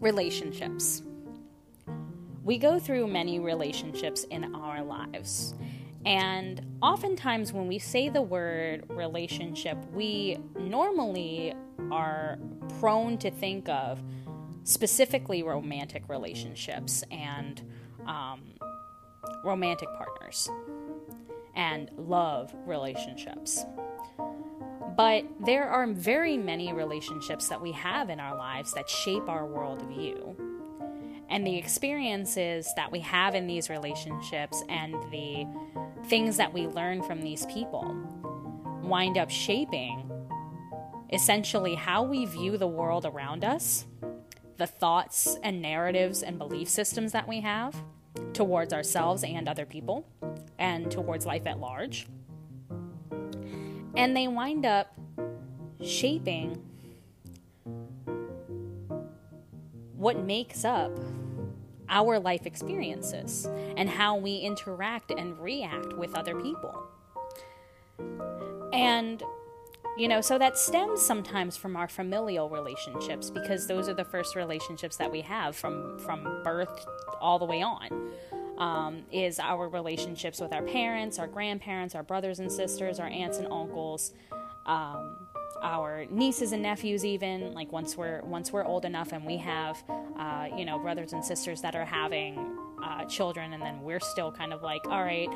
relationships. We go through many relationships in our lives. And oftentimes, when we say the word relationship, we normally are prone to think of specifically romantic relationships and um, romantic partners and love relationships. But there are very many relationships that we have in our lives that shape our worldview. And the experiences that we have in these relationships and the things that we learn from these people wind up shaping essentially how we view the world around us, the thoughts and narratives and belief systems that we have towards ourselves and other people, and towards life at large. And they wind up shaping what makes up our life experiences and how we interact and react with other people. And you know, so that stems sometimes from our familial relationships because those are the first relationships that we have from from birth all the way on. Um, is our relationships with our parents, our grandparents, our brothers and sisters, our aunts and uncles, um, our nieces and nephews even like once we're once we're old enough and we have uh, you know brothers and sisters that are having uh, children and then we're still kind of like all right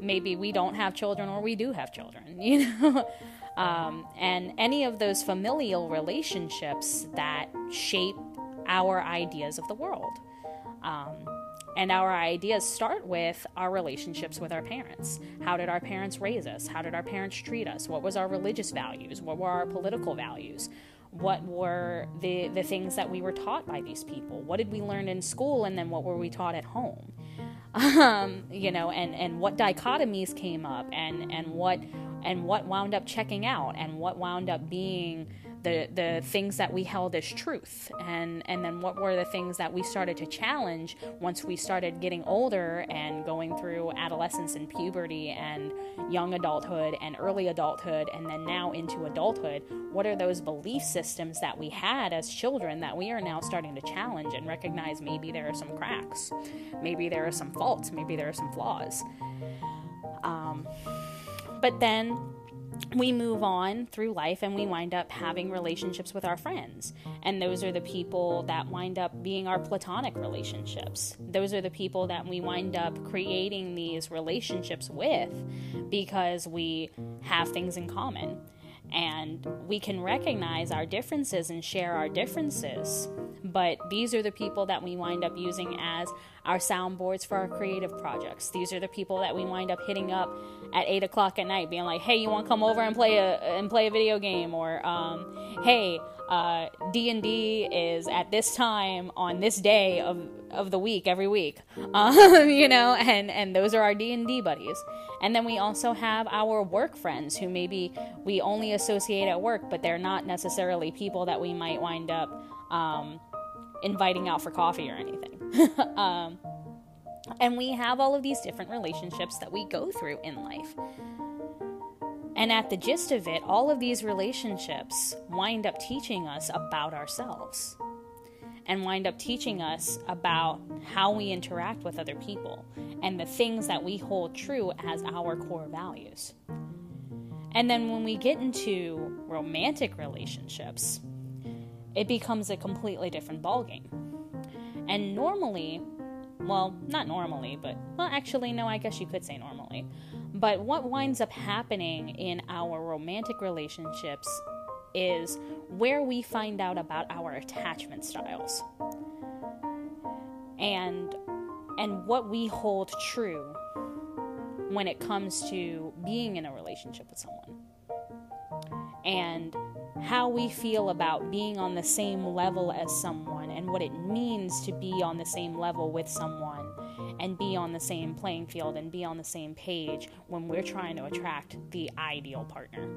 maybe we don't have children or we do have children you know? Um, and any of those familial relationships that shape our ideas of the world. Um, and our ideas start with our relationships with our parents. How did our parents raise us? How did our parents treat us? What was our religious values? What were our political values? What were the, the things that we were taught by these people? What did we learn in school and then what were we taught at home? Um, you know, and, and what dichotomies came up and, and what and what wound up checking out and what wound up being the the things that we held as truth. And and then what were the things that we started to challenge once we started getting older and going through adolescence and puberty and young adulthood and early adulthood and then now into adulthood? What are those belief systems that we had as children that we are now starting to challenge and recognize maybe there are some cracks maybe there are some faults maybe there are some flaws? Um, but then we move on through life and we wind up having relationships with our friends. And those are the people that wind up being our platonic relationships. Those are the people that we wind up creating these relationships with because we have things in common. And we can recognize our differences and share our differences. But these are the people that we wind up using as our soundboards for our creative projects. These are the people that we wind up hitting up at eight o'clock at night, being like, "Hey, you want to come over and play a and play a video game?" Or, um, "Hey, uh, D and D is at this time on this day of of the week every week," um, you know, and and those are our D and D buddies. And then we also have our work friends who maybe we only associate at work, but they're not necessarily people that we might wind up um, inviting out for coffee or anything. um, and we have all of these different relationships that we go through in life. And at the gist of it, all of these relationships wind up teaching us about ourselves and wind up teaching us about how we interact with other people and the things that we hold true as our core values. And then when we get into romantic relationships, it becomes a completely different ballgame. And normally, well, not normally, but, well, actually, no, I guess you could say normally. But what winds up happening in our romantic relationships is where we find out about our attachment styles and and what we hold true when it comes to being in a relationship with someone and how we feel about being on the same level as someone and what it means to be on the same level with someone and be on the same playing field and be on the same page when we're trying to attract the ideal partner.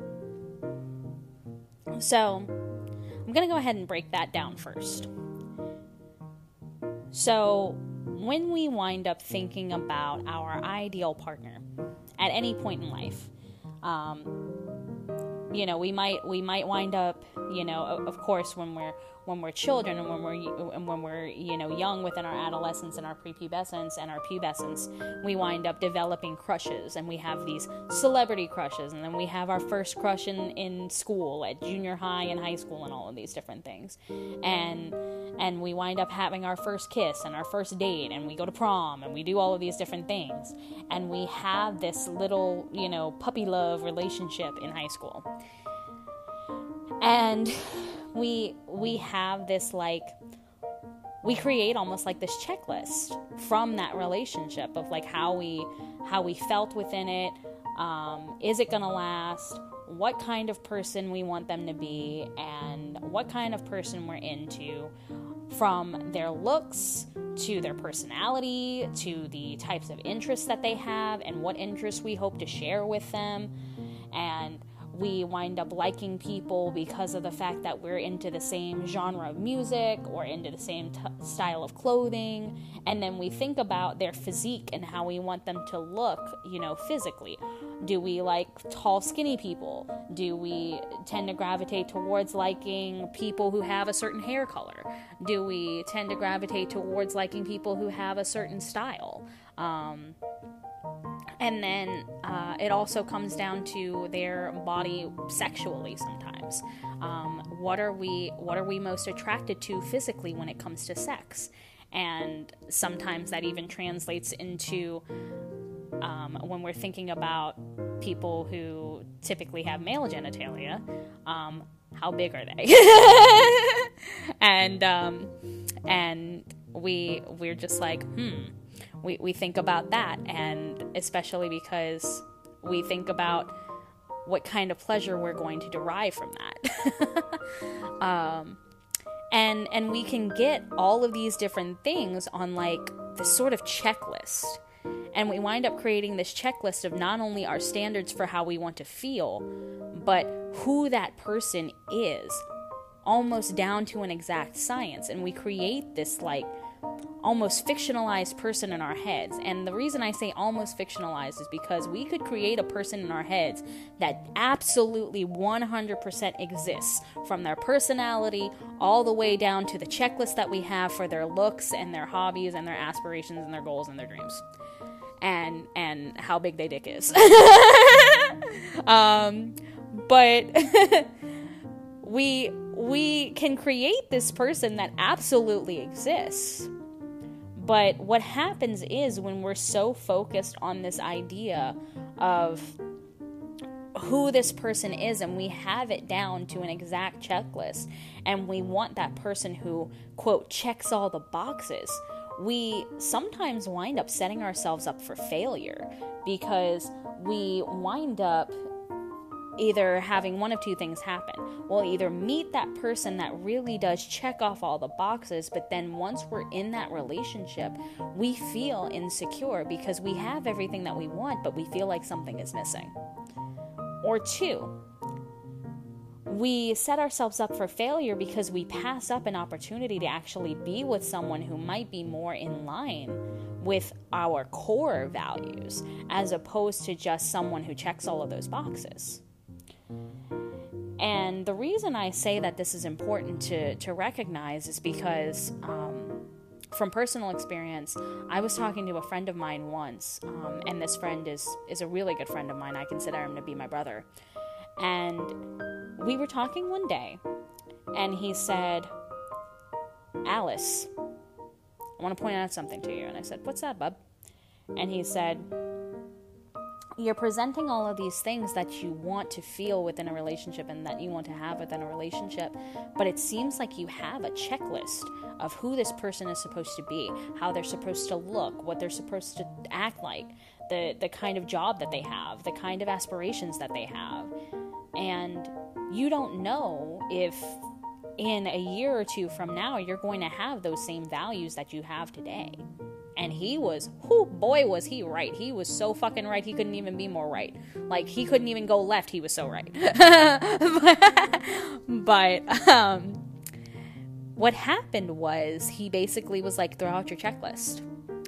So, I'm going to go ahead and break that down first. So, when we wind up thinking about our ideal partner at any point in life, um, you know we might we might wind up you know of course when we're when we're children and when we're and when we're you know young within our adolescence and our prepubescence and our pubescence we wind up developing crushes and we have these celebrity crushes and then we have our first crush in, in school at junior high and high school and all of these different things. And and we wind up having our first kiss and our first date and we go to prom and we do all of these different things. And we have this little you know puppy love relationship in high school. And we we have this like we create almost like this checklist from that relationship of like how we how we felt within it. Um, is it gonna last? What kind of person we want them to be and what kind of person we're into from their looks to their personality to the types of interests that they have and what interests we hope to share with them. And we wind up liking people because of the fact that we're into the same genre of music or into the same t- style of clothing. And then we think about their physique and how we want them to look you know physically. Do we like tall skinny people? Do we tend to gravitate towards liking people who have a certain hair color? Do we tend to gravitate towards liking people who have a certain style? Um, and then uh, it also comes down to their body sexually sometimes. Um, what are we what are we most attracted to physically when it comes to sex? And sometimes that even translates into um, when we're thinking about people who typically have male genitalia um, how big are they? And um, and we we're just like hmm we, we think about that, and especially because we think about what kind of pleasure we're going to derive from that. um, and and we can get all of these different things on like this sort of checklist and we wind up creating this checklist of not only our standards for how we want to feel but who that person is almost down to an exact science and we create this like almost fictionalized person in our heads. And the reason I say almost fictionalized is because we could create a person in our heads that absolutely 100% exists from their personality all the way down to the checklist that we have for their looks and their hobbies and their aspirations and their goals and their dreams. And and how big their dick is. um, but we we can create this person that absolutely exists but what happens is when we're so focused on this idea of who this person is and we have it down to an exact checklist and we want that person who quote checks all the boxes we sometimes wind up setting ourselves up for failure because we wind up either having one of two things happen. We'll either meet that person that really does check off all the boxes, but then once we're in that relationship, we feel insecure because we have everything that we want, but we feel like something is missing. Or two, we set ourselves up for failure because we pass up an opportunity to actually be with someone who might be more in line with our core values as opposed to just someone who checks all of those boxes. And the reason I say that this is important to, to recognize is because, um, from personal experience, I was talking to a friend of mine once, um, and this friend is, is a really good friend of mine. I consider him to be my brother. And we were talking one day, and he said, Alice, I want to point out something to you. And I said, What's that, bub? And he said, you're presenting all of these things that you want to feel within a relationship and that you want to have within a relationship, but it seems like you have a checklist of who this person is supposed to be, how they're supposed to look, what they're supposed to act like, the the kind of job that they have, the kind of aspirations that they have. And you don't know if in a year or two from now you're going to have those same values that you have today. And he was, whoo, boy, was he right. He was so fucking right. He couldn't even be more right. Like, he couldn't even go left. He was so right. but, um, what happened was he basically was like, throw out your checklist.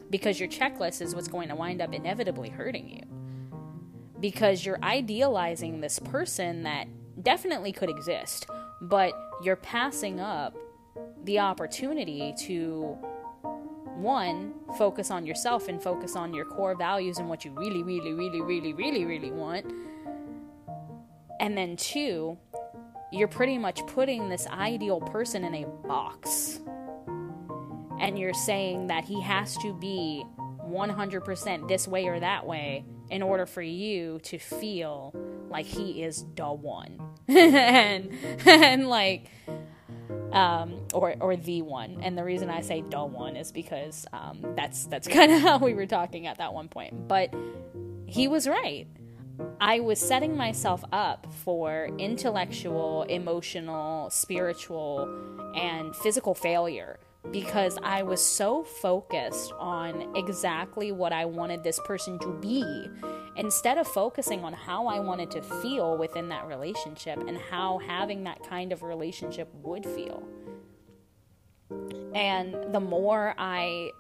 Because your checklist is what's going to wind up inevitably hurting you. Because you're idealizing this person that definitely could exist, but you're passing up the opportunity to one, focus on yourself and focus on your core values and what you really, really, really, really, really, really want. And then two, you're pretty much putting this ideal person in a box. And you're saying that he has to be 100% this way or that way in order for you to feel like he is the one. and, and like, um, or or the one. And the reason I say the one is because um, that's that's kind of how we were talking at that one point. But he was right. I was setting myself up for intellectual, emotional, spiritual, and physical failure because I was so focused on exactly what I wanted this person to be instead of focusing on how I wanted to feel within that relationship and how having that kind of relationship would feel. And the more I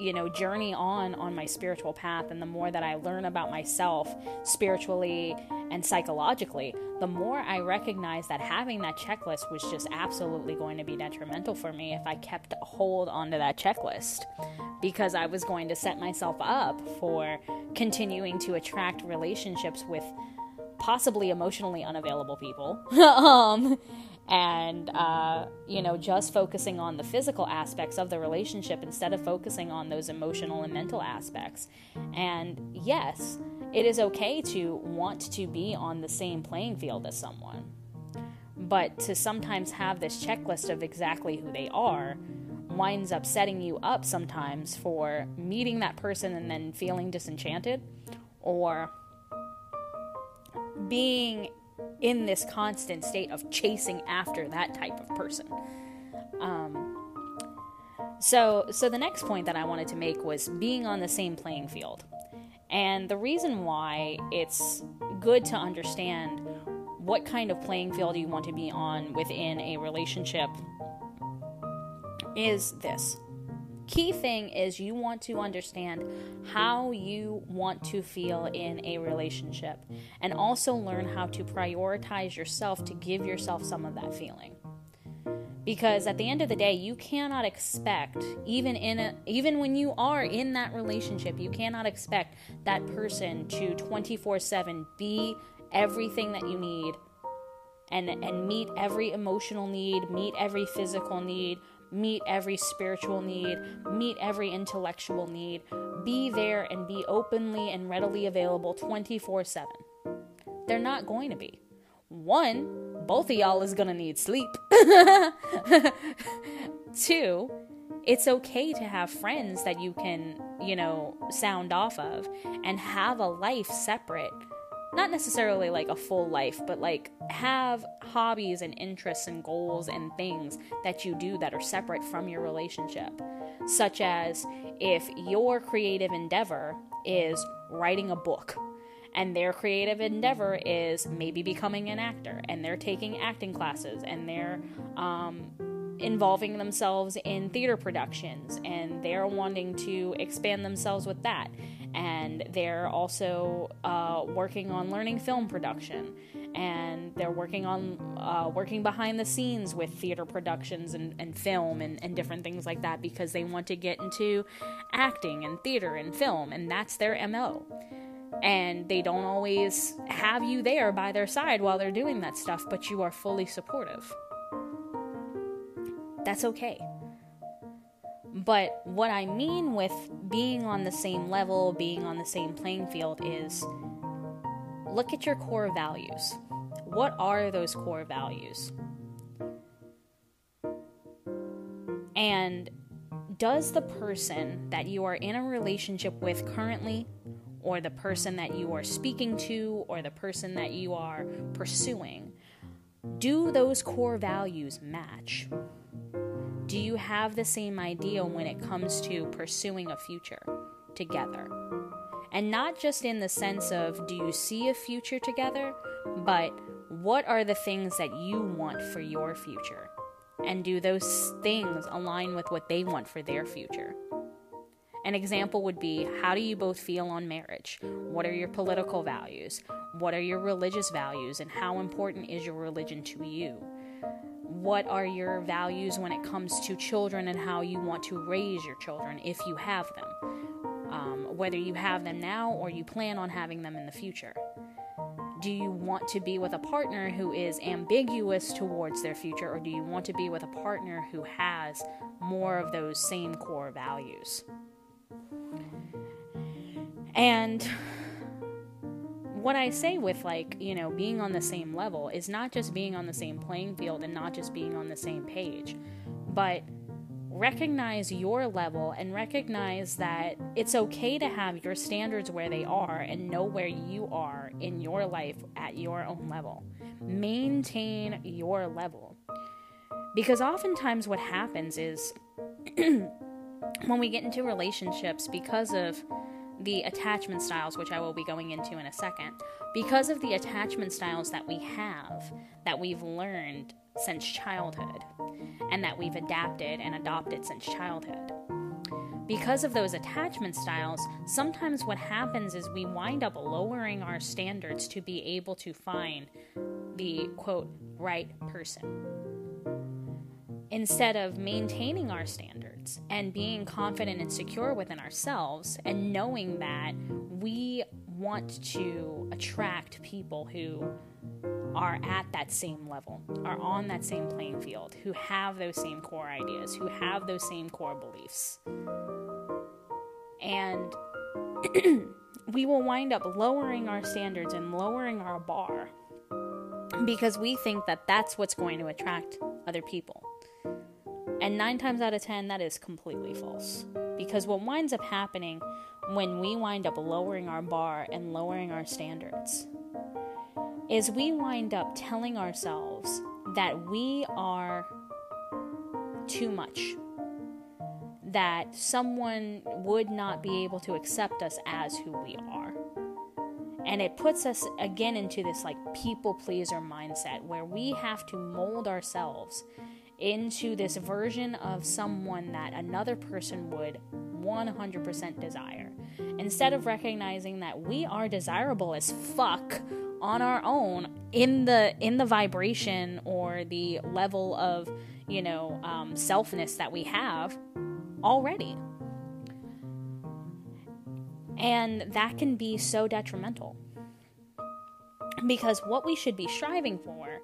you know journey on on my spiritual path. And the more that I learn about myself spiritually and psychologically the more I recognize that having that checklist was just absolutely going to be detrimental for me if I kept hold onto that checklist. Because I was going to set myself up for continuing to attract relationships with possibly emotionally unavailable people. Um, and uh, you know just focusing on the physical aspects of the relationship instead of focusing on those emotional and mental aspects. And yes it is okay to want to be on the same playing field as someone but to sometimes have this checklist of exactly who they are winds up setting you up sometimes for meeting that person and then feeling disenchanted or being in this constant state of chasing after that type of person. Um, so, so the next point that I wanted to make was being on the same playing field. And the reason why it's good to understand what kind of playing field you want to be on within a relationship is this key thing is you want to understand how you want to feel in a relationship and also learn how to prioritize yourself to give yourself some of that feeling. Because at the end of the day you cannot expect even in a even when you are in that relationship you cannot expect that person to 24/7 be everything that you need and and meet every emotional need meet every physical need meet every spiritual need, meet every intellectual need, be there and be openly and readily available 24 7. They're not going to be. One, both of y'all is gonna need sleep. Two, it's okay to have friends that you can, you know, sound off of and have a life separate not necessarily like a full life, but like have hobbies and interests and goals and things that you do that are separate from your relationship. Such as if your creative endeavor is writing a book, and their creative endeavor is maybe becoming an actor, and they're taking acting classes, and they're um, involving themselves in theater productions, and they're wanting to expand themselves with that and they're also uh, working on learning film production. And they're working on uh, working behind the scenes with theater productions and, and film and, and different things like that because they want to get into acting and theater and film and that's their mo and they don't always have you there by their side while they're doing that stuff but you are fully supportive. That's okay but what I mean with being on the same level, being on the same playing field is look at your core values. What are those core values? And does the person that you are in a relationship with currently, or the person that you are speaking to, or the person that you are pursuing, do those core values match? Do you have the same idea when it comes to pursuing a future together? And not just in the sense of do you see a future together, but what are the things that you want for your future? And do those things align with what they want for their future? An example would be how do you both feel on marriage? What are your political values? What are your religious values? And how important is your religion to you? What are your values when it comes to children and how you want to raise your children if you have them? Um, whether you have them now or you plan on having them in the future. Do you want to be with a partner who is ambiguous towards their future, or do you want to be with a partner who has more of those same core values? And what I say with like, you know, being on the same level is not just being on the same playing field and not just being on the same page, but recognize your level and recognize that it's okay to have your standards where they are and know where you are in your life at your own level. Maintain your level. Because oftentimes what happens is when we get into relationships because of the attachment styles, which I will be going into in a second, because of the attachment styles that we have, that we've learned since childhood, and that we've adapted and adopted since childhood. Because of those attachment styles, sometimes what happens is we wind up lowering our standards to be able to find the quote right person instead of maintaining our standards and being confident and secure within ourselves and knowing that we want to attract people who are at that same level, are on that same playing field, who have those same core ideas, who have those same core beliefs. And we will wind up lowering our standards and lowering our bar because we think that that's what's going to attract other people. And nine times out of ten, that is completely false. Because what winds up happening when we wind up lowering our bar and lowering our standards is we wind up telling ourselves that we are too much. That someone would not be able to accept us as who we are. And it puts us again into this like people pleaser mindset where we have to mold ourselves into this version of someone that another person would 100% desire. Instead of recognizing that we are desirable as fuck on our own in the in the vibration or the level of you know um, selfness that we have already and that can be so detrimental because what we should be striving for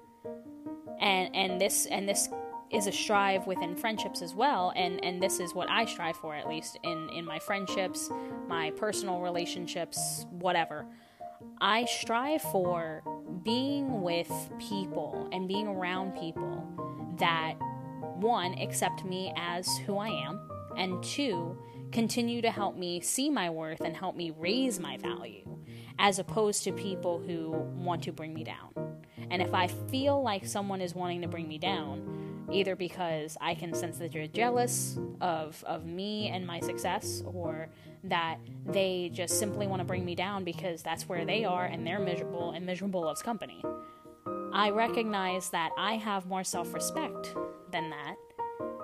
and and this and this is a strive within friendships as well and and this is what I strive for at least in in my friendships my personal relationships whatever I strive for being with people and being around people that one accept me as who I am and two continue to help me see my worth and help me raise my value as opposed to people who want to bring me down. And if I feel like someone is wanting to bring me down, either because I can sense that they're jealous of, of me and my success, or that they just simply want to bring me down because that's where they are and they're miserable and miserable loves company. I recognize that I have more self respect than that.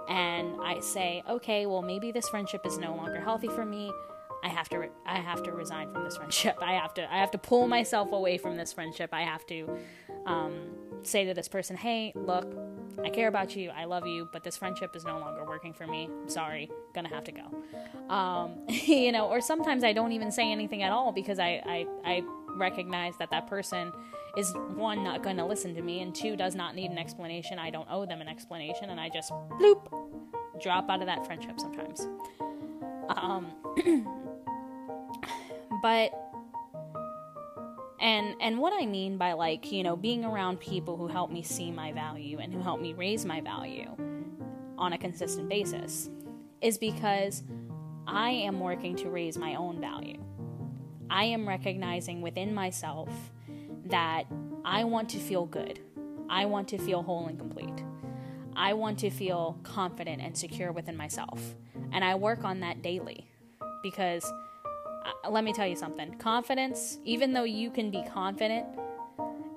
And I say, okay, well, maybe this friendship is no longer healthy for me. I have to re- I have to resign from this friendship. I have to I have to pull myself away from this friendship. I have to um, say to this person, "Hey, look, I care about you, I love you, but this friendship is no longer working for me. I'm sorry, gonna have to go. Um, you know, or sometimes I don't even say anything at all because I, I, I recognize that that person is one, not gonna listen to me, and two, does not need an explanation. I don't owe them an explanation, and I just bloop, drop out of that friendship sometimes. Um, but and and what I mean by like, you know, being around people who help me see my value and who help me raise my value on a consistent basis is because I am working to raise my own value. I am recognizing within myself that I want to feel good. I want to feel whole and complete. I want to feel confident and secure within myself. And I work on that daily because let me tell you something. Confidence, even though you can be confident,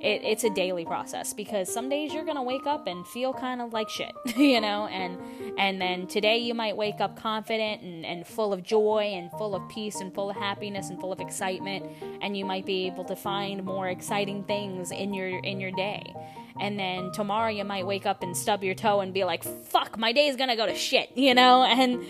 it, it's a daily process because some days you're gonna wake up and feel kind of like shit, you know, and and then today you might wake up confident and, and full of joy and full of peace and full of happiness and full of excitement, and you might be able to find more exciting things in your in your day and then tomorrow you might wake up and stub your toe and be like fuck my day is gonna go to shit you know? And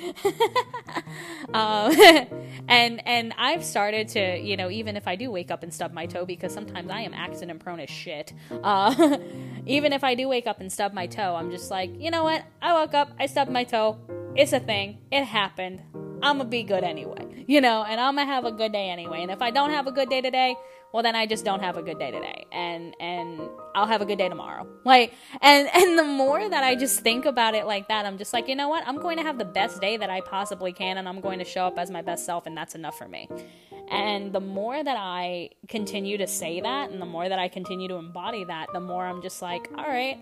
uh, and and i've started to you know even if i do wake up and stub my toe because sometimes i am accident prone as shit uh, even if i do wake up and stub my toe i'm just like you know what? I woke up i stubbed my toe. It's a thing. It happened. I'm gonna be good anyway you know? And i'm gonna have a good day anyway. And if i don't have a good day today well then I just don't have a good day today and and I'll have a good day tomorrow. Like and and the more that I just think about it like that, I'm just like, you know what? I'm going to have the best day that I possibly can and I'm going to show up as my best self and that's enough for me. And the more that I continue to say that and the more that I continue to embody that, the more I'm just like, all right,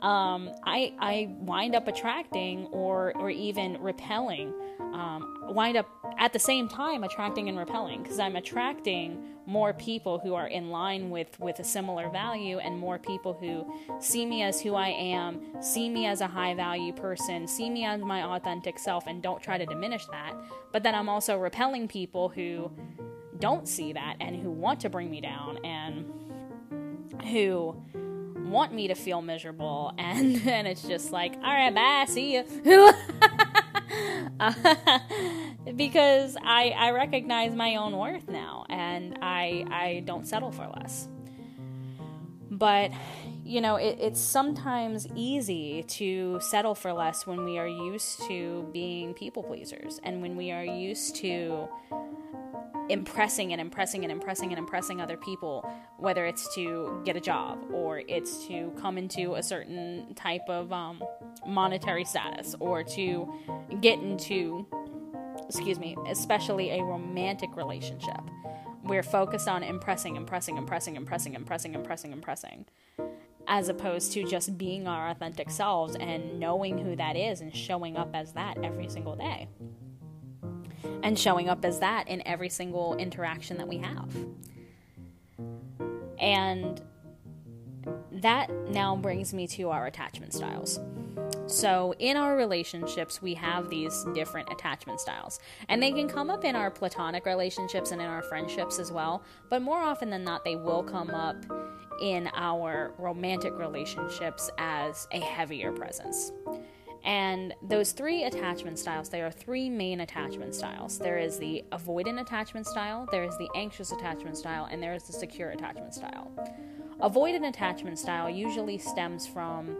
um, I I wind up attracting or or even repelling, um, wind up at the same time attracting and repelling because I'm attracting more people who are in line with with a similar value and more people who see me as who I am, see me as a high value person, see me as my authentic self and don't try to diminish that. But then I'm also repelling people who don't see that and who want to bring me down and who want me to feel miserable and and it's just like all right bye see you because I, I recognize my own worth now and I, I don't settle for less. But, you know, it, it's sometimes easy to settle for less when we are used to being people pleasers and when we are used to impressing and impressing and impressing and impressing other people, whether it's to get a job or it's to come into a certain type of um, monetary status or to get into, excuse me, especially a romantic relationship. We're focused on impressing, impressing, impressing, impressing, impressing, impressing, impressing, as opposed to just being our authentic selves and knowing who that is and showing up as that every single day and showing up as that in every single interaction that we have. And that now brings me to our attachment styles. So, in our relationships, we have these different attachment styles, and they can come up in our platonic relationships and in our friendships as well. But more often than not, they will come up in our romantic relationships as a heavier presence. And those three attachment styles, there are three main attachment styles. There is the avoidant attachment style, there is the anxious attachment style, and there is the secure attachment style. Avoidant attachment style usually stems from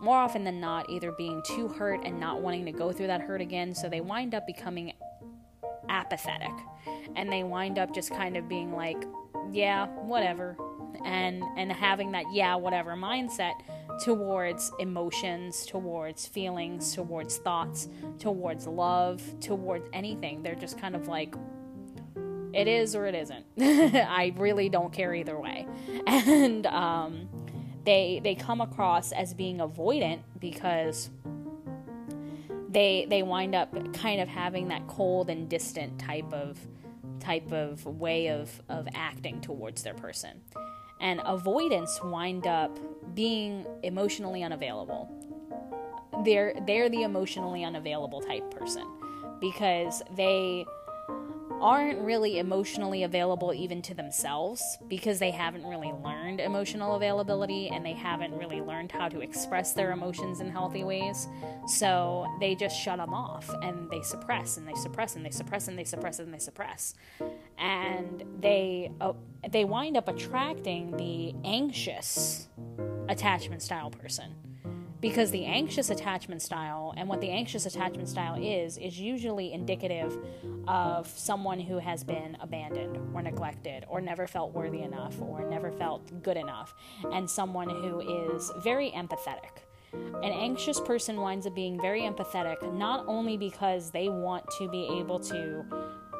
more often than not either being too hurt and not wanting to go through that hurt again, so they wind up becoming apathetic and they wind up just kind of being like, yeah, whatever, and and having that yeah, whatever mindset towards emotions, towards feelings, towards thoughts, towards love, towards anything. They're just kind of like, it is or it isn't. I really don't care either way. And um, they they come across as being avoidant because they they wind up kind of having that cold and distant type of type of way of of acting towards their person and avoidance wind up being emotionally unavailable. They're they're the emotionally unavailable type person because they aren't really emotionally available even to themselves because they haven't really learned emotional availability and they haven't really learned how to express their emotions in healthy ways. So they just shut them off and they suppress and they suppress and they suppress and they suppress and they suppress. And they uh, they wind up attracting the anxious attachment style person because the anxious attachment style and what the anxious attachment style is is usually indicative of someone who has been abandoned or neglected or never felt worthy enough or never felt good enough and someone who is very empathetic. An anxious person winds up being very empathetic not only because they want to be able to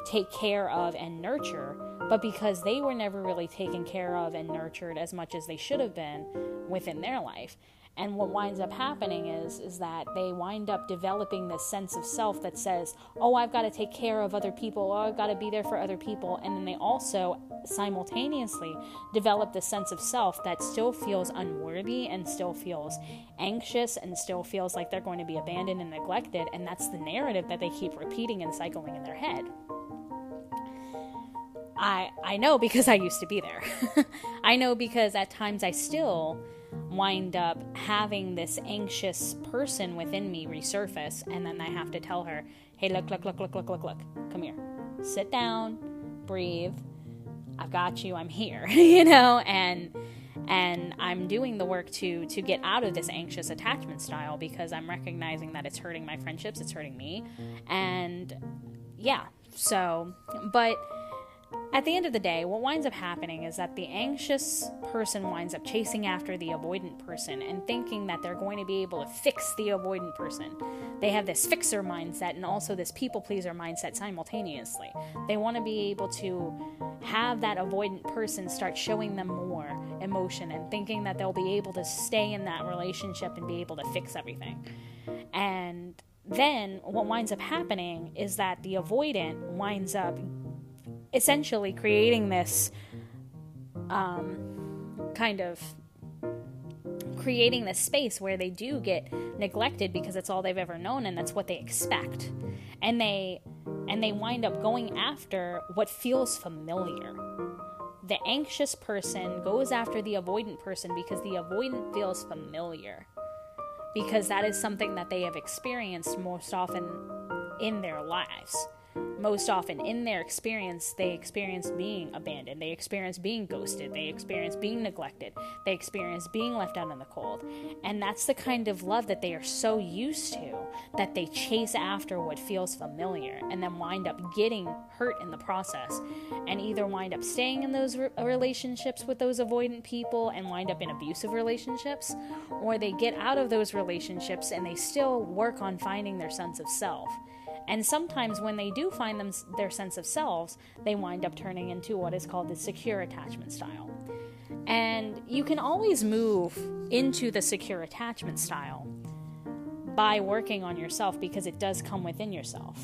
take care of and nurture but because they were never really taken care of and nurtured as much as they should have been within their life and what winds up happening is is that they wind up developing this sense of self that says oh i've got to take care of other people. Oh i've got to be there for other people. And then they also simultaneously develop the sense of self that still feels unworthy and still feels anxious and still feels like they're going to be abandoned and neglected. And that's the narrative that they keep repeating and cycling in their head. I I know because I used to be there. I know because at times I still wind up having this anxious person within me resurface and then I have to tell her, "Hey, look, look, look, look, look, look, look. Come here. Sit down. Breathe. I've got you. I'm here." you know, and and I'm doing the work to to get out of this anxious attachment style because I'm recognizing that it's hurting my friendships, it's hurting me. And yeah. So, but at the end of the day, what winds up happening is that the anxious person winds up chasing after the avoidant person and thinking that they're going to be able to fix the avoidant person. They have this fixer mindset and also this people pleaser mindset simultaneously. They want to be able to have that avoidant person start showing them more emotion and thinking that they'll be able to stay in that relationship and be able to fix everything. And then what winds up happening is that the avoidant winds up essentially creating this um, kind of creating this space where they do get neglected because it's all they've ever known and that's what they expect. And they and they wind up going after what feels familiar. The anxious person goes after the avoidant person because the avoidant feels familiar. Because that is something that they have experienced most often in their lives most often in their experience, they experience being abandoned, they experience being ghosted, they experience being neglected, they experience being left out in the cold. And that's the kind of love that they are so used to that they chase after what feels familiar and then wind up getting hurt in the process and either wind up staying in those re- relationships with those avoidant people and wind up in abusive relationships or they get out of those relationships and they still work on finding their sense of self and sometimes when they do find them their sense of selves, they wind up turning into what is called the secure attachment style. And you can always move into the secure attachment style by working on yourself because it does come within yourself.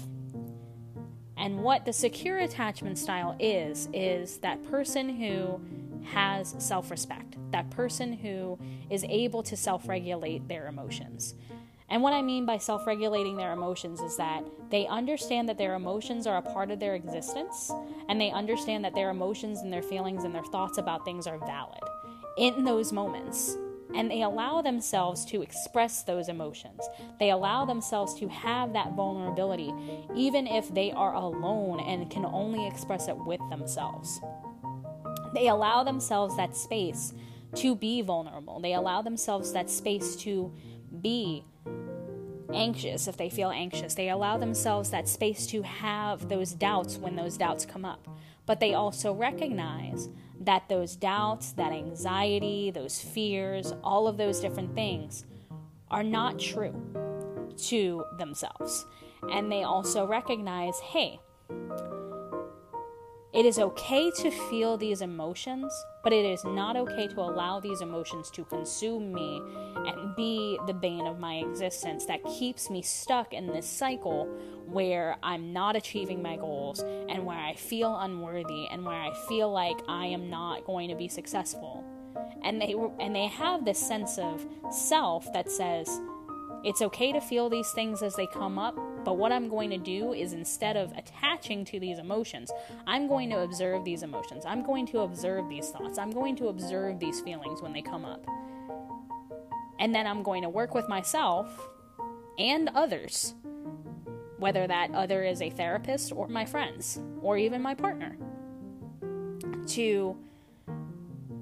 And what the secure attachment style is, is that person who has self respect, that person who is able to self regulate their emotions, and what I mean by self regulating their emotions is that they understand that their emotions are a part of their existence, and they understand that their emotions and their feelings and their thoughts about things are valid in those moments. And they allow themselves to express those emotions. They allow themselves to have that vulnerability, even if they are alone and can only express it with themselves. They allow themselves that space to be vulnerable. They allow themselves that space to be anxious if they feel anxious. They allow themselves that space to have those doubts when those doubts come up. But they also recognize that those doubts, that anxiety, those fears, all of those different things are not true to themselves. And they also recognize hey, it is okay to feel these emotions, but it is not okay to allow these emotions to consume me and be the bane of my existence that keeps me stuck in this cycle where I'm not achieving my goals and where I feel unworthy and where I feel like I am not going to be successful. And they and they have this sense of self that says it's okay to feel these things as they come up, but what I'm going to do is instead of attaching to these emotions, I'm going to observe these emotions. I'm going to observe these thoughts. I'm going to observe these feelings when they come up. And then I'm going to work with myself and others, whether that other is a therapist or my friends or even my partner, to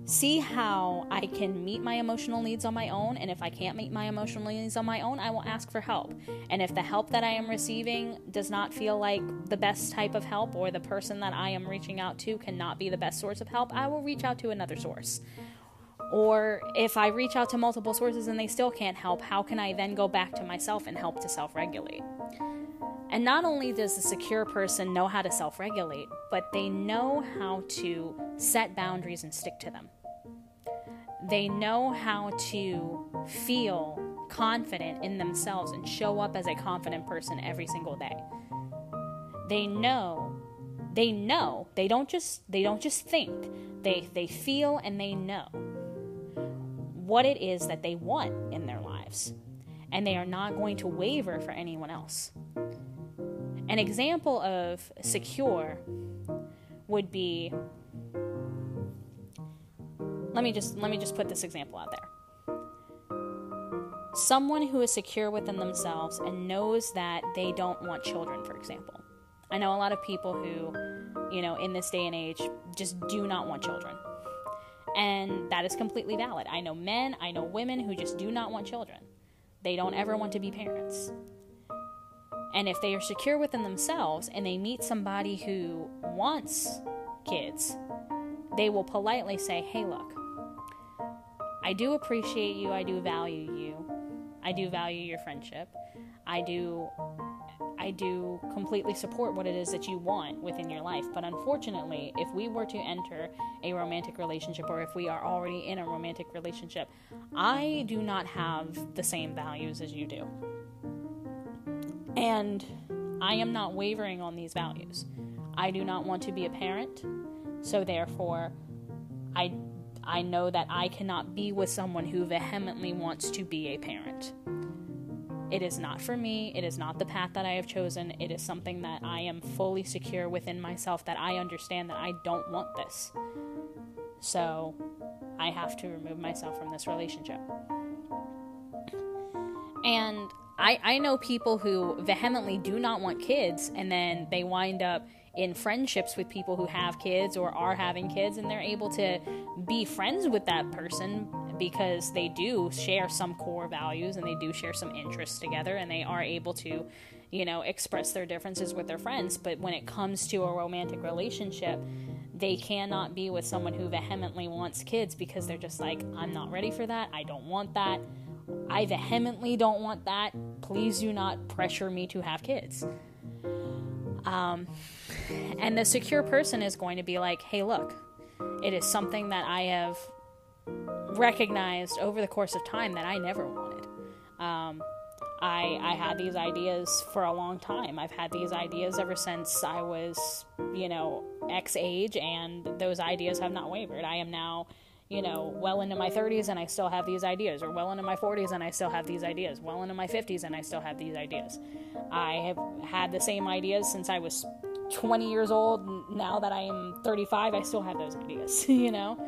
see how I can meet my emotional needs on my own. And if I can't meet my emotional needs on my own, I will ask for help. And if the help that I am receiving does not feel like the best type of help, or the person that I am reaching out to cannot be the best source of help, I will reach out to another source. Or if I reach out to multiple sources and they still can't help, how can I then go back to myself and help to self regulate? And not only does the secure person know how to self regulate, but they know how to set boundaries and stick to them. they know how to feel confident in themselves and show up as a confident person every single day. They know they know. They don't just they don't just think. They they feel and they know what it is that they want in their lives. And they are not going to waver for anyone else. An example of secure would be let me just let me just put this example out there. Someone who is secure within themselves and knows that they don't want children, for example. I know a lot of people who, you know, in this day and age just do not want children. And that is completely valid. I know men, I know women who just do not want children. They don't ever want to be parents. And if they are secure within themselves and they meet somebody who wants kids, they will politely say, Hey, look, I do appreciate you, I do value you, I do value your friendship, I do. I do completely support what it is that you want within your life. But unfortunately, if we were to enter a romantic relationship or if we are already in a romantic relationship, I do not have the same values as you do. And I am not wavering on these values. I do not want to be a parent, so therefore, I I know that I cannot be with someone who vehemently wants to be a parent. It is not for me. It is not the path that I have chosen. It is something that I am fully secure within myself that I understand that I don't want this. So I have to remove myself from this relationship. And I, I know people who vehemently do not want kids and then they wind up in friendships with people who have kids or are having kids and they're able to be friends with that person because they do share some core values and they do share some interests together and they are able to you know express their differences with their friends. But when it comes to a romantic relationship they cannot be with someone who vehemently wants kids because they're just like I'm not ready for that. I don't want that. I vehemently don't want that. Please do not pressure me to have kids. Um, and the secure person is going to be like, hey, look, it is something that I have recognized over the course of time that I never wanted. Um, I, I had these ideas for a long time. I've had these ideas ever since I was, you know, X age, and those ideas have not wavered. I am now you know, well into my 30s and I still have these ideas, or well into my 40s and I still have these ideas, well into my 50s and I still have these ideas. I have had the same ideas since I was 20 years old. Now that I am 35, I still have those ideas, you know?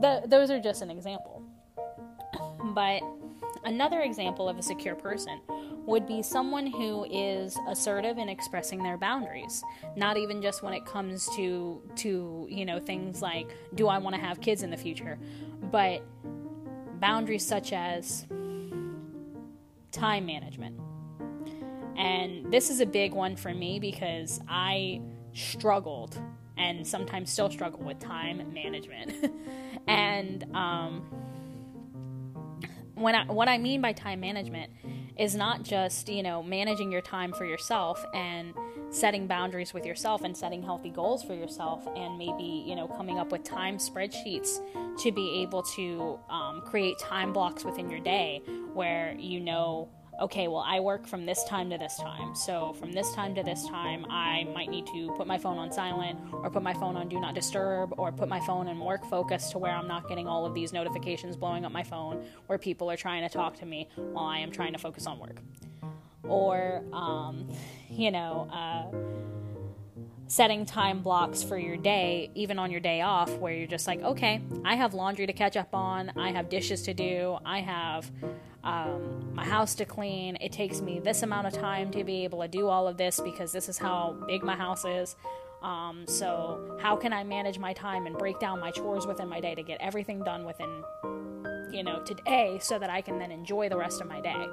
Those are just an example. But another example of a secure person would be someone who is assertive in expressing their boundaries not even just when it comes to to you know things like do i want to have kids in the future but boundaries such as time management and this is a big one for me because i struggled and sometimes still struggle with time management. And um, when I, what i mean by time management is not just, you know, managing your time for yourself and setting boundaries with yourself and setting healthy goals for yourself and maybe, you know, coming up with time spreadsheets to be able to um, create time blocks within your day where you know okay, well, I work from this time to this time. So from this time to this time, I might need to put my phone on silent or put my phone on do not disturb or put my phone in work focus to where I'm not getting all of these notifications blowing up my phone where people are trying to talk to me while I am trying to focus on work. Or, um, you know, uh, setting time blocks for your day, even on your day off, where you're just like, okay, I have laundry to catch up on, I have dishes to do, I have um, my house to clean. It takes me this amount of time to be able to do all of this because this is how big my house is. Um, so, how can I manage my time and break down my chores within my day to get everything done within, you know, today so that I can then enjoy the rest of my day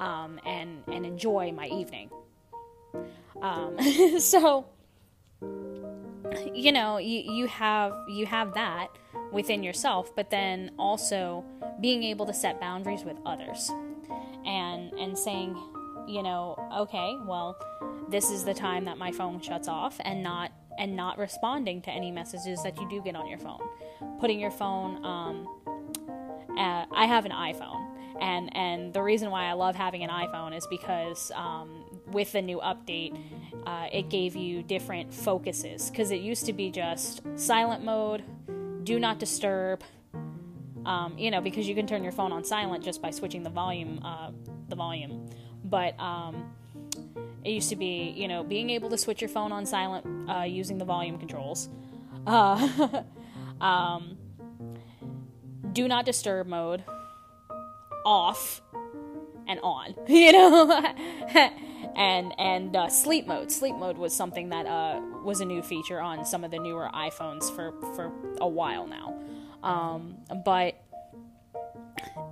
um, and and enjoy my evening. Um, so, you know, you, you have you have that within yourself, but then also being able to set boundaries with others and and saying, you know, okay, well, this is the time that my phone shuts off and not and not responding to any messages that you do get on your phone. Putting your phone um, uh, I have an iPhone, and and the reason why I love having an iPhone is because um, with the new update, uh, it gave you different focuses because it used to be just silent mode, do not disturb. Um, you know, because you can turn your phone on silent just by switching the volume, uh, the volume. But um, it used to be, you know, being able to switch your phone on silent uh, using the volume controls. Uh, um, do not disturb mode off and on, you know, and and uh, sleep mode. Sleep mode was something that uh, was a new feature on some of the newer iPhones for for a while now, um, but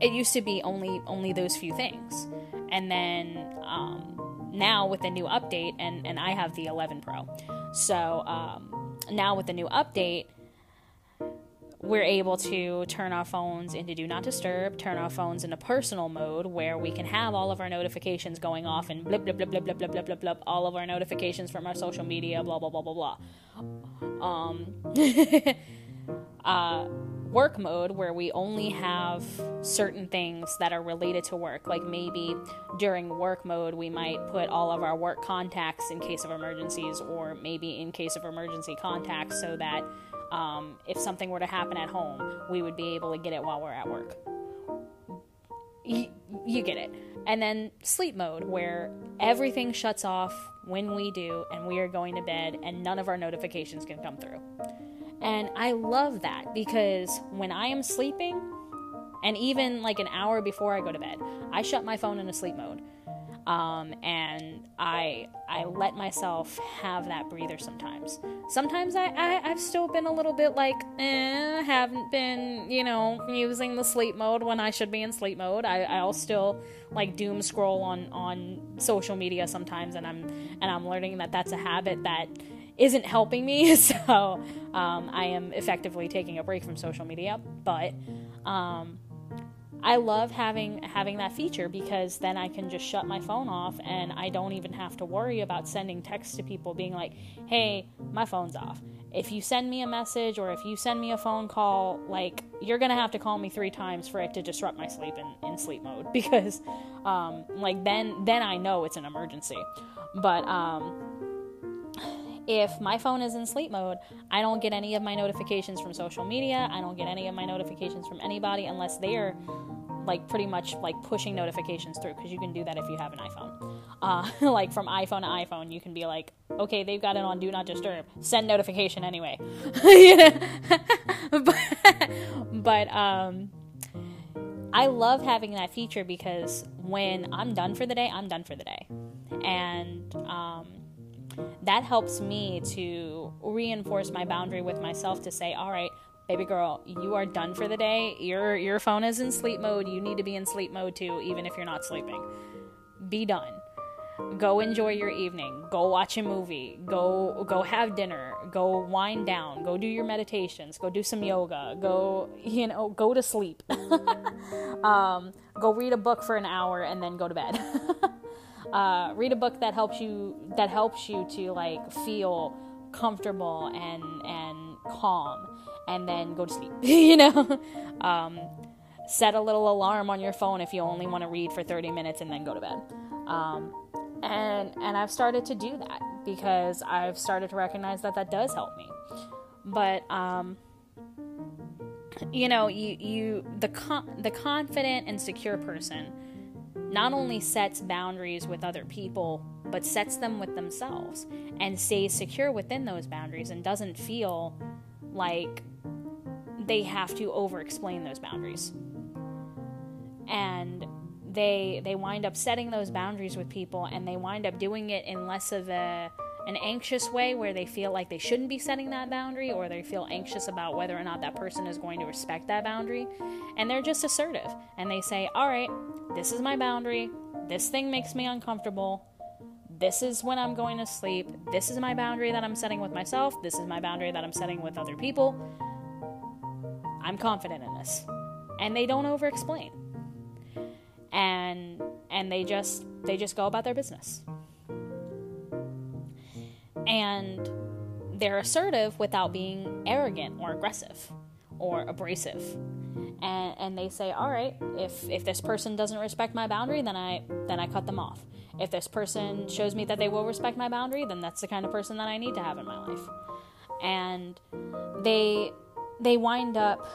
it used to be only only those few things, and then um, now with the new update, and, and I have the 11 Pro. So um, now with the new update, we're able to turn our phones into do not disturb, turn our phones into personal mode where we can have all of our notifications going off and blip, blip, blip, blip, blip, blip, blip, blip, blip, all of our notifications from our social media, blah, blah, blah, blah, blah. Um, uh, work mode where we only have certain things that are related to work. Like maybe during work mode, we might put all of our work contacts in case of emergencies, or maybe in case of emergency contacts, so that um, if something were to happen at home, we would be able to get it while we're at work. You, you get it. And then sleep mode, where everything shuts off when we do, and we are going to bed, and none of our notifications can come through. And I love that because when I am sleeping, and even like an hour before I go to bed, I shut my phone into sleep mode. Um, and I I let myself have that breather sometimes. Sometimes I, I have still been a little bit like eh, haven't been you know using the sleep mode when I should be in sleep mode. I I'll still like doom scroll on on social media sometimes, and I'm and I'm learning that that's a habit that isn't helping me. So um, I am effectively taking a break from social media. But um, I love having having that feature because then I can just shut my phone off and I don't even have to worry about sending texts to people being like, "Hey, my phone's off." If you send me a message or if you send me a phone call, like you're gonna have to call me three times for it to disrupt my sleep in, in sleep mode because, um, like then then I know it's an emergency. But um, if my phone is in sleep mode, I don't get any of my notifications from social media. I don't get any of my notifications from anybody unless they're like pretty much like pushing notifications through because you can do that if you have an iPhone. Uh, like from iPhone to iPhone, you can be like, okay, they've got it on Do Not Disturb. Send notification anyway. but, um, I love having that feature because when I'm done for the day, I'm done for the day, and um, that helps me to reinforce my boundary with myself to say, all right, baby girl, you are done for the day. Your your phone is in sleep mode. You need to be in sleep mode too, even if you're not sleeping. Be done. Go enjoy your evening. Go watch a movie. Go go have dinner. Go wind down. Go do your meditations. Go do some yoga. Go you know go to sleep. um, go read a book for an hour and then go to bed. uh, read a book that helps you that helps you to like feel comfortable and and calm and then go to sleep you know? Um, set a little alarm on your phone if you only want to read for 30 minutes and then go to bed. Um, and and i've started to do that because i've started to recognize that that does help me. But um, you know you you the con- the confident and secure person not only sets boundaries with other people, but sets them with themselves and stays secure within those boundaries and doesn't feel like they have to over explain those boundaries. And they they wind up setting those boundaries with people and they wind up doing it in less of a an anxious way where they feel like they shouldn't be setting that boundary or they feel anxious about whether or not that person is going to respect that boundary. And they're just assertive and they say, All right, this is my boundary. This thing makes me uncomfortable. This is when I'm going to sleep. This is my boundary that I'm setting with myself. This is my boundary that I'm setting with other people. I'm confident in this. And they don't over explain. And and they just they just go about their business and they're assertive without being arrogant or aggressive or abrasive. and and they say, all right, if if this person doesn't respect my boundary, then I then I cut them off. If this person shows me that they will respect my boundary, then that's the kind of person that I need to have in my life. And they they wind up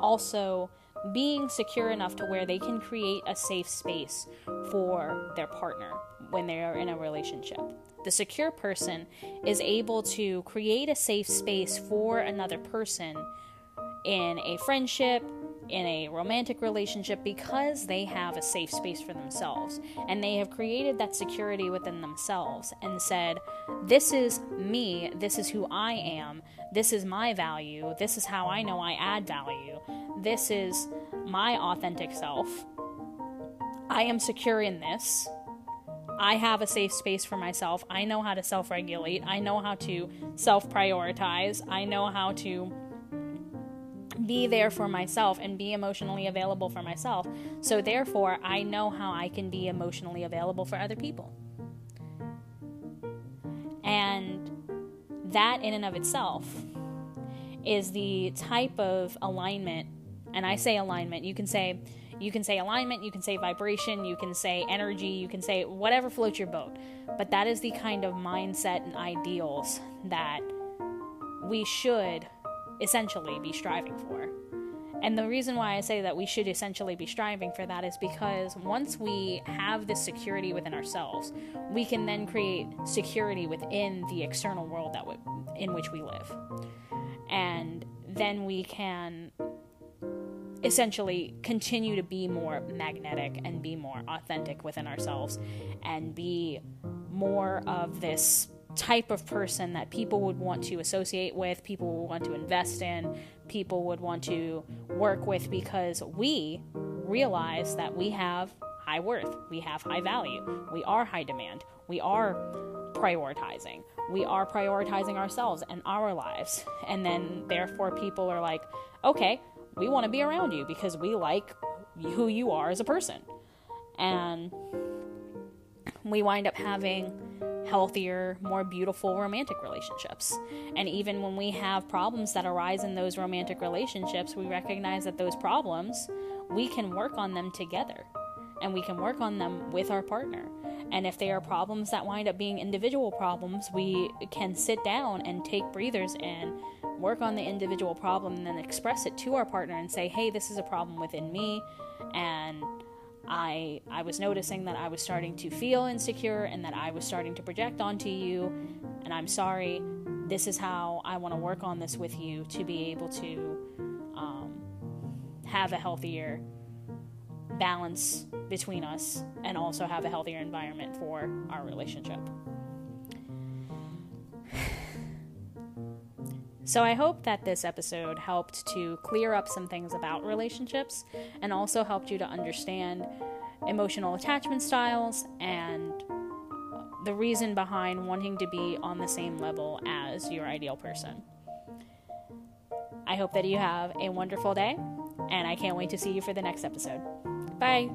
also being secure enough to where they can create a safe space for their partner when they are in a relationship. The secure person is able to create a safe space for another person in a friendship, in a romantic relationship, because they have a safe space for themselves. And they have created that security within themselves and said, This is me, this is who I am, this is my value, this is how I know I add value, this is my authentic self. I am secure in this. I have a safe space for myself. I know how to self regulate. I know how to self prioritize. I know how to be there for myself and be emotionally available for myself. So, therefore, I know how I can be emotionally available for other people. And that, in and of itself, is the type of alignment. And I say alignment, you can say. You can say alignment, you can say vibration, you can say energy, you can say whatever floats your boat. But that is the kind of mindset and ideals that we should essentially be striving for. And the reason why I say that we should essentially be striving for that is because once we have this security within ourselves, we can then create security within the external world that w- in which we live. And then we can essentially continue to be more magnetic and be more authentic within ourselves and be more of this type of person that people would want to associate with, people would want to invest in, people would want to work with because we realize that we have high worth, we have high value, we are high demand, we are prioritizing. We are prioritizing ourselves and our lives. And then, therefore, people are like, okay, we want to be around you because we like who you are as a person. And we wind up having healthier, more beautiful romantic relationships. And even when we have problems that arise in those romantic relationships, we recognize that those problems, we can work on them together and we can work on them with our partner. And if they are problems that wind up being individual problems, we can sit down and take breathers and work on the individual problem and then express it to our partner and say, hey, this is a problem within me. And I I was noticing that I was starting to feel insecure and that I was starting to project onto you and I'm sorry this is how I want to work on this with you to be able to um, have a healthier balance between us and also have a healthier environment for our relationship. So, I hope that this episode helped to clear up some things about relationships and also helped you to understand emotional attachment styles and the reason behind wanting to be on the same level as your ideal person. I hope that you have a wonderful day, and I can't wait to see you for the next episode. Bye.